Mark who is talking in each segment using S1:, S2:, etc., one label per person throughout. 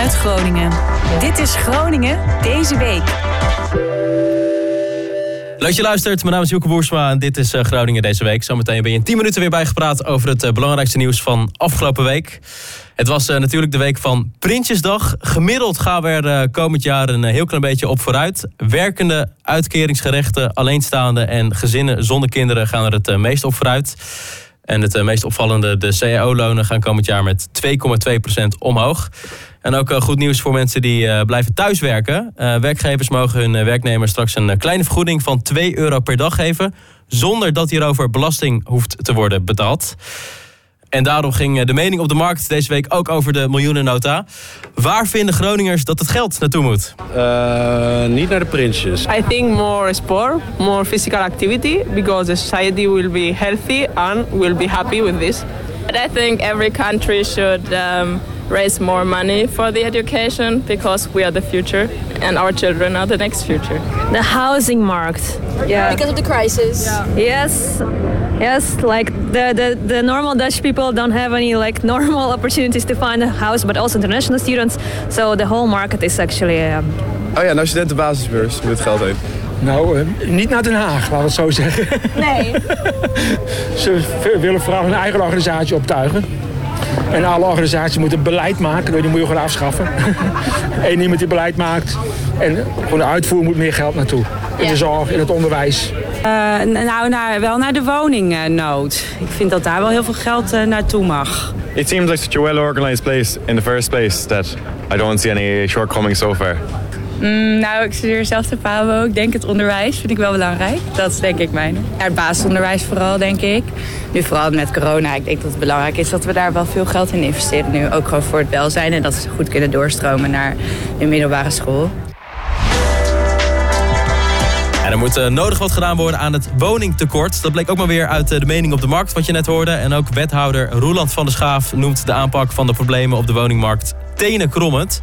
S1: vanuit Groningen. Dit is Groningen deze week.
S2: Leuk dat je luistert. Mijn naam is Joeke Boersma en dit is eh, Groningen deze week. Zometeen ben je in 10 minuten weer bijgepraat over het eh, belangrijkste nieuws van afgelopen week. Het was eh, natuurlijk de week van Prinsjesdag. Gemiddeld gaan we er komend jaar een heel klein beetje op vooruit. Werkende, uitkeringsgerechten, alleenstaande en gezinnen zonder kinderen gaan er het meest op vooruit. En het meest opvallende, de cao-lonen gaan komend jaar met 2,2% omhoog. En ook goed nieuws voor mensen die blijven thuiswerken. werkgevers mogen hun werknemers straks een kleine vergoeding van 2 euro per dag geven. Zonder dat hierover belasting hoeft te worden betaald. En daarom ging de mening op de markt deze week ook over de miljoenennota. Waar vinden Groningers dat het geld naartoe moet?
S3: Uh, niet naar de prinsjes.
S4: I think more sport, more physical activity, because the society will be healthy and will be happy with this.
S5: I think every country should um, raise more money for the education because we are the future and our children are the next future.
S6: The housing market.
S7: Yeah. Because of the crisis.
S6: Yeah. Yes. Yes, like the, the, the normal Dutch people don't have any like normal opportunities to find a house, but also international students. So the whole market is actually. Um...
S3: Oh ja, nou studentenbasisbeurs met geld heen.
S8: Nou, uh, niet naar Den Haag, laten we het zo zeggen.
S7: Nee.
S8: Ze willen vooral hun eigen organisatie optuigen. En alle organisaties moeten beleid maken. Die moet je gewoon afschaffen. Eén iemand die beleid maakt. En gewoon de uitvoer moet meer geld naartoe. In de zorg, in het onderwijs.
S9: Uh, nou, naar, wel naar de woningnood. Ik vind dat daar wel heel veel geld uh, naartoe mag.
S10: It seems like such a well-organized place in the first place that I don't see any shortcomings so far.
S11: Mm, nou, ik studeer zelf de PABO. Ik denk het onderwijs vind ik wel belangrijk. Dat is denk ik mijn. Het basisonderwijs vooral, denk ik. Nu vooral met corona. Ik denk dat het belangrijk is dat we daar wel veel geld in investeren nu. Ook gewoon voor het welzijn en dat ze goed kunnen doorstromen naar de middelbare school.
S2: er moet uh, nodig wat gedaan worden aan het woningtekort. Dat bleek ook maar weer uit uh, de mening op de markt, wat je net hoorde. En ook wethouder Roeland van der Schaaf noemt de aanpak van de problemen op de woningmarkt tenenkrommend.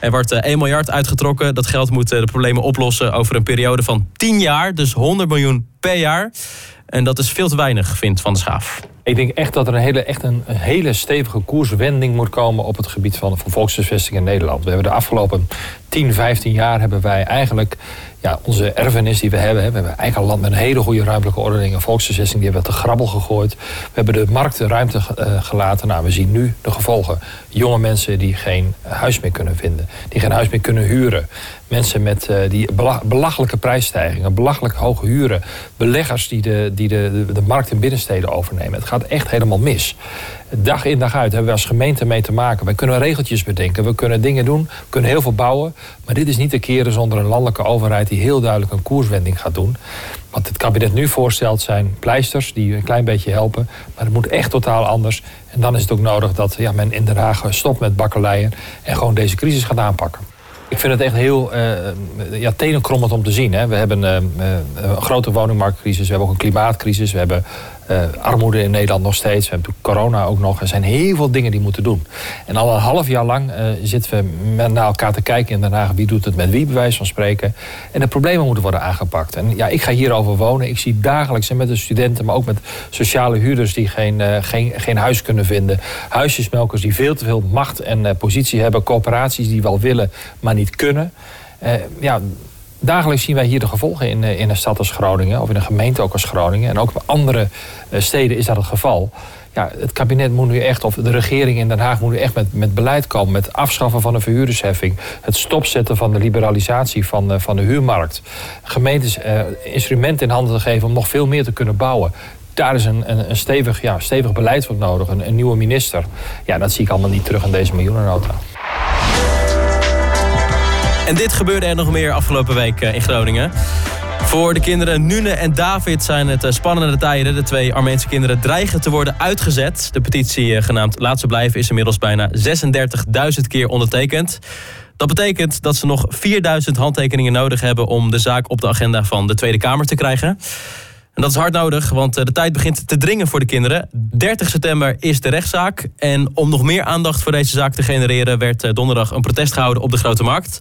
S2: Er wordt 1 eh, miljard uitgetrokken. Dat geld moet de problemen oplossen over een periode van 10 jaar. Dus 100 miljoen per jaar. En dat is veel te weinig, vindt Van der Schaaf.
S12: Ik denk echt dat er een hele, echt een, hele stevige koerswending moet komen op het gebied van, van in Nederland. We hebben de afgelopen 10, 15 jaar hebben wij eigenlijk ja, onze erfenis die we hebben. We hebben eigen land met een hele goede ruimtelijke ordening en volkshuisvesting. Die hebben we te grabbel gegooid. We hebben de markt de ruimte uh, gelaten. Nou, we zien nu de gevolgen. Jonge mensen die geen huis meer kunnen vinden. Die geen huis meer kunnen huren. Mensen met uh, die belachelijke prijsstijgingen. Belachelijk hoge huren. Beleggers die de, die de, de, de markt in binnensteden overnemen. Het gaat echt helemaal mis dag in dag uit hebben we als gemeente mee te maken. Wij kunnen regeltjes bedenken, we kunnen dingen doen, we kunnen heel veel bouwen. Maar dit is niet te keren zonder een landelijke overheid die heel duidelijk een koerswending gaat doen. Wat het kabinet nu voorstelt zijn pleisters die een klein beetje helpen. Maar het moet echt totaal anders. En dan is het ook nodig dat ja, men in Den Haag stopt met bakkeleien en gewoon deze crisis gaat aanpakken. Ik vind het echt heel uh, ja, tenenkrommend om te zien. Hè. We hebben uh, een grote woningmarktcrisis, we hebben ook een klimaatcrisis, we hebben uh, armoede in Nederland nog steeds. We hebben corona ook nog. Er zijn heel veel dingen die moeten doen. En al een half jaar lang zitten we met naar elkaar te kijken in Den Haag. Wie doet het met wie, bij wijze van spreken. En de problemen moeten worden aangepakt. En ja, ik ga hierover wonen. Ik zie dagelijks en met de studenten, maar ook met sociale huurders die geen, geen, geen huis kunnen vinden. Huisjesmelkers die veel te veel macht en positie hebben. Coöperaties die wel willen, maar niet kunnen. ja, dagelijks zien wij hier de gevolgen in, eh, in een stad als Groningen, of in een gemeente ook als Groningen. En ook bij andere eh, steden is dat het geval. Ja, het kabinet moet nu echt, of de regering in Den Haag moet nu echt met, met beleid komen. Met afschaffen van de verhuurdersheffing. Het stopzetten van de liberalisatie van, uh, van de huurmarkt. Gemeentes instrumenten in handen te geven om nog veel meer te kunnen bouwen. Daar is een, een, een stevig, ja, stevig beleid voor nodig. Een, een nieuwe minister. Ja, dat zie ik allemaal niet terug in deze miljoenennota.
S2: En dit gebeurde er nog meer afgelopen week eh, in Groningen. Voor de kinderen Nune en David zijn het eh, spannende tijden. De twee Armeense kinderen dreigen te worden uitgezet. De petitie eh, genaamd Laat ze blijven is inmiddels bijna 36.000 keer ondertekend. Dat betekent dat ze nog 4000 handtekeningen nodig hebben om de zaak op de agenda van de Tweede Kamer te krijgen. En dat is hard nodig, want de tijd begint te dringen voor de kinderen. 30 september is de rechtszaak. En om nog meer aandacht voor deze zaak te genereren... werd donderdag een protest gehouden op de Grote Markt.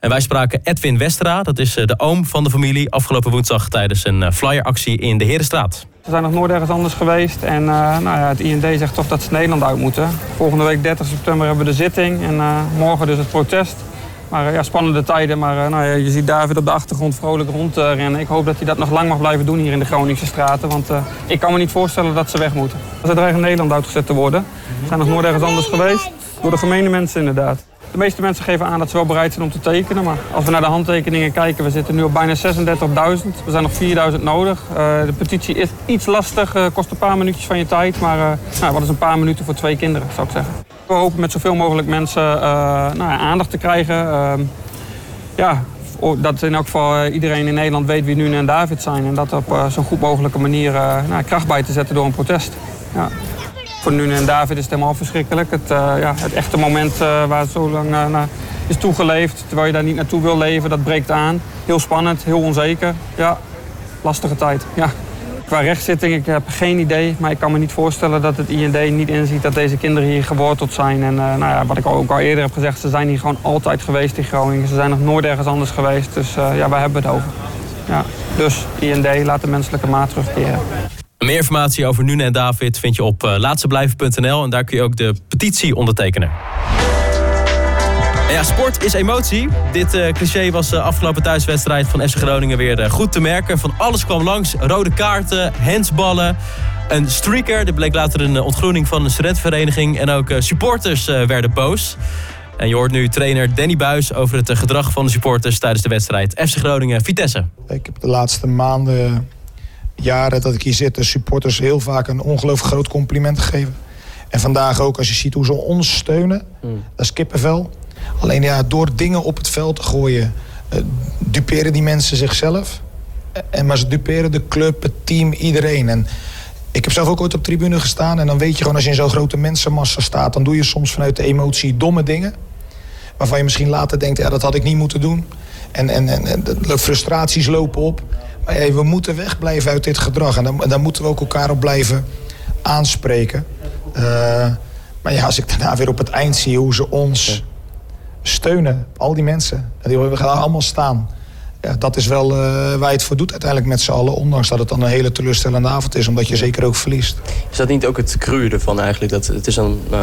S2: En wij spraken Edwin Westra, dat is de oom van de familie... afgelopen woensdag tijdens een flyeractie in de Herenstraat.
S7: We zijn nog nooit ergens anders geweest. En uh, nou ja, het IND zegt toch dat ze Nederland uit moeten. Volgende week 30 september hebben we de zitting. En morgen dus het protest. Maar ja, spannende tijden. Maar nou ja, je ziet David op de achtergrond vrolijk rondrennen. Ik hoop dat hij dat nog lang mag blijven doen hier in de Groningse straten. Want ik kan me niet voorstellen dat ze weg moeten. Ze dreigen Nederland uitgezet te worden. We zijn nog nooit ergens anders geweest. Door de gemene mensen inderdaad. De meeste mensen geven aan dat ze wel bereid zijn om te tekenen. Maar als we naar de handtekeningen kijken, we zitten nu op bijna 36.000. We zijn nog 4.000 nodig. Uh, de petitie is iets lastig, uh, kost een paar minuutjes van je tijd. Maar uh, nou, wat is een paar minuten voor twee kinderen, zou ik zeggen. We hopen met zoveel mogelijk mensen nou, aandacht te krijgen. Ehm, ja, dat in elk geval iedereen in Nederland weet wie nu en David zijn. En dat op zo'n goed mogelijke manier nou, kracht bij te zetten door een protest. Ja. Voor nu en David is het helemaal verschrikkelijk. Het, uh, ja, het echte moment uh, waar het zo lang uh, naar is toegeleefd, terwijl je daar niet naartoe wil leven, dat breekt aan. Heel spannend, heel onzeker. Ja, lastige tijd. Ja. Qua rechtszitting, ik heb geen idee, maar ik kan me niet voorstellen dat het IND niet inziet dat deze kinderen hier geworteld zijn. En nou ja, wat ik ook al eerder heb gezegd, ze zijn hier gewoon altijd geweest in Groningen. Ze zijn nog nooit ergens anders geweest, dus ja, waar hebben we het over? Ja. Dus IND, laat de menselijke maat terugkeren.
S2: Meer informatie over Nune en David vind je op uh, laatseblijven.nl en daar kun je ook de petitie ondertekenen. En ja, sport is emotie. Dit uh, cliché was de afgelopen thuiswedstrijd van FC Groningen weer uh, goed te merken. Van alles kwam langs. Rode kaarten, hensballen, een streaker. Dit bleek later een ontgroening van een studentenvereniging. En ook supporters werden boos. En je hoort nu trainer Danny Buis over het gedrag van de supporters tijdens de wedstrijd FC Groningen-Vitesse.
S13: Ik heb de laatste maanden jaren dat ik hier zit, de supporters heel vaak een ongelooflijk groot compliment gegeven. En vandaag ook, als je ziet hoe ze ons steunen, mm. dat is kippenvel. Alleen ja, door dingen op het veld te gooien, uh, duperen die mensen zichzelf. En, maar ze duperen de club, het team, iedereen. En ik heb zelf ook ooit op tribune gestaan. En dan weet je gewoon, als je in zo'n grote mensenmassa staat... dan doe je soms vanuit de emotie domme dingen. Waarvan je misschien later denkt, ja, dat had ik niet moeten doen. En, en, en, de frustraties lopen op. Maar we moeten wegblijven uit dit gedrag. En daar, moeten we ook elkaar op blijven aanspreken. Uh, maar ja, als ik daarna weer op het eind zie hoe ze ons steunen, al die mensen, we gaan allemaal staan. Ja, dat is wel uh, waar je het voor doet uiteindelijk met z'n allen. Ondanks dat het dan een hele teleurstellende avond is. Omdat je zeker ook verliest.
S14: Is dat niet ook het cruwe ervan eigenlijk? Dat het is dan uh,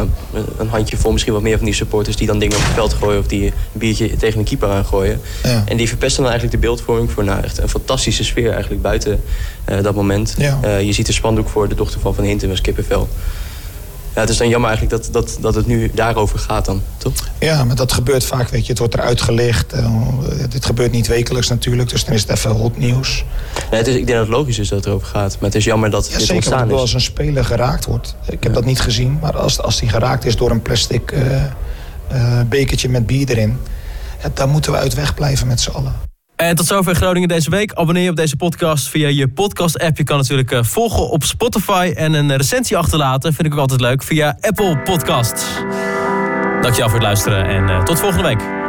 S14: een handje vol misschien wat meer van die supporters... die dan dingen op het veld gooien of die een biertje tegen een keeper aangooien. Ja. En die verpesten dan eigenlijk de beeldvorming voor nou, echt een fantastische sfeer eigenlijk buiten uh, dat moment. Ja. je ziet de spandoek voor de dochter van Van Hinten was kippenvel ja, het is dan jammer eigenlijk dat, dat, dat het nu daarover gaat dan, toch?
S13: Ja, maar dat gebeurt vaak, weet je. Het wordt eruit gelicht. Uh, dit gebeurt niet wekelijks natuurlijk, dus dan is het even hot nieuws.
S14: Nee, het is, ik denk dat het logisch is dat het erover gaat. Maar het is jammer dat ja, dit
S13: zeker,
S14: ontstaan is.
S13: als een speler geraakt wordt. Ik heb dat niet gezien, maar als, als die geraakt is door een plastic uh, uh, bekertje met bier erin... Dan moeten we uit weg blijven met z'n allen.
S2: En tot zover Groningen deze week. Abonneer je op deze podcast via je podcast-app. Je kan natuurlijk eh, volgen op Spotify en een recensie achterlaten. Vind ik ook altijd leuk via Apple Podcasts. Dankjewel voor het luisteren en uh, tot volgende week.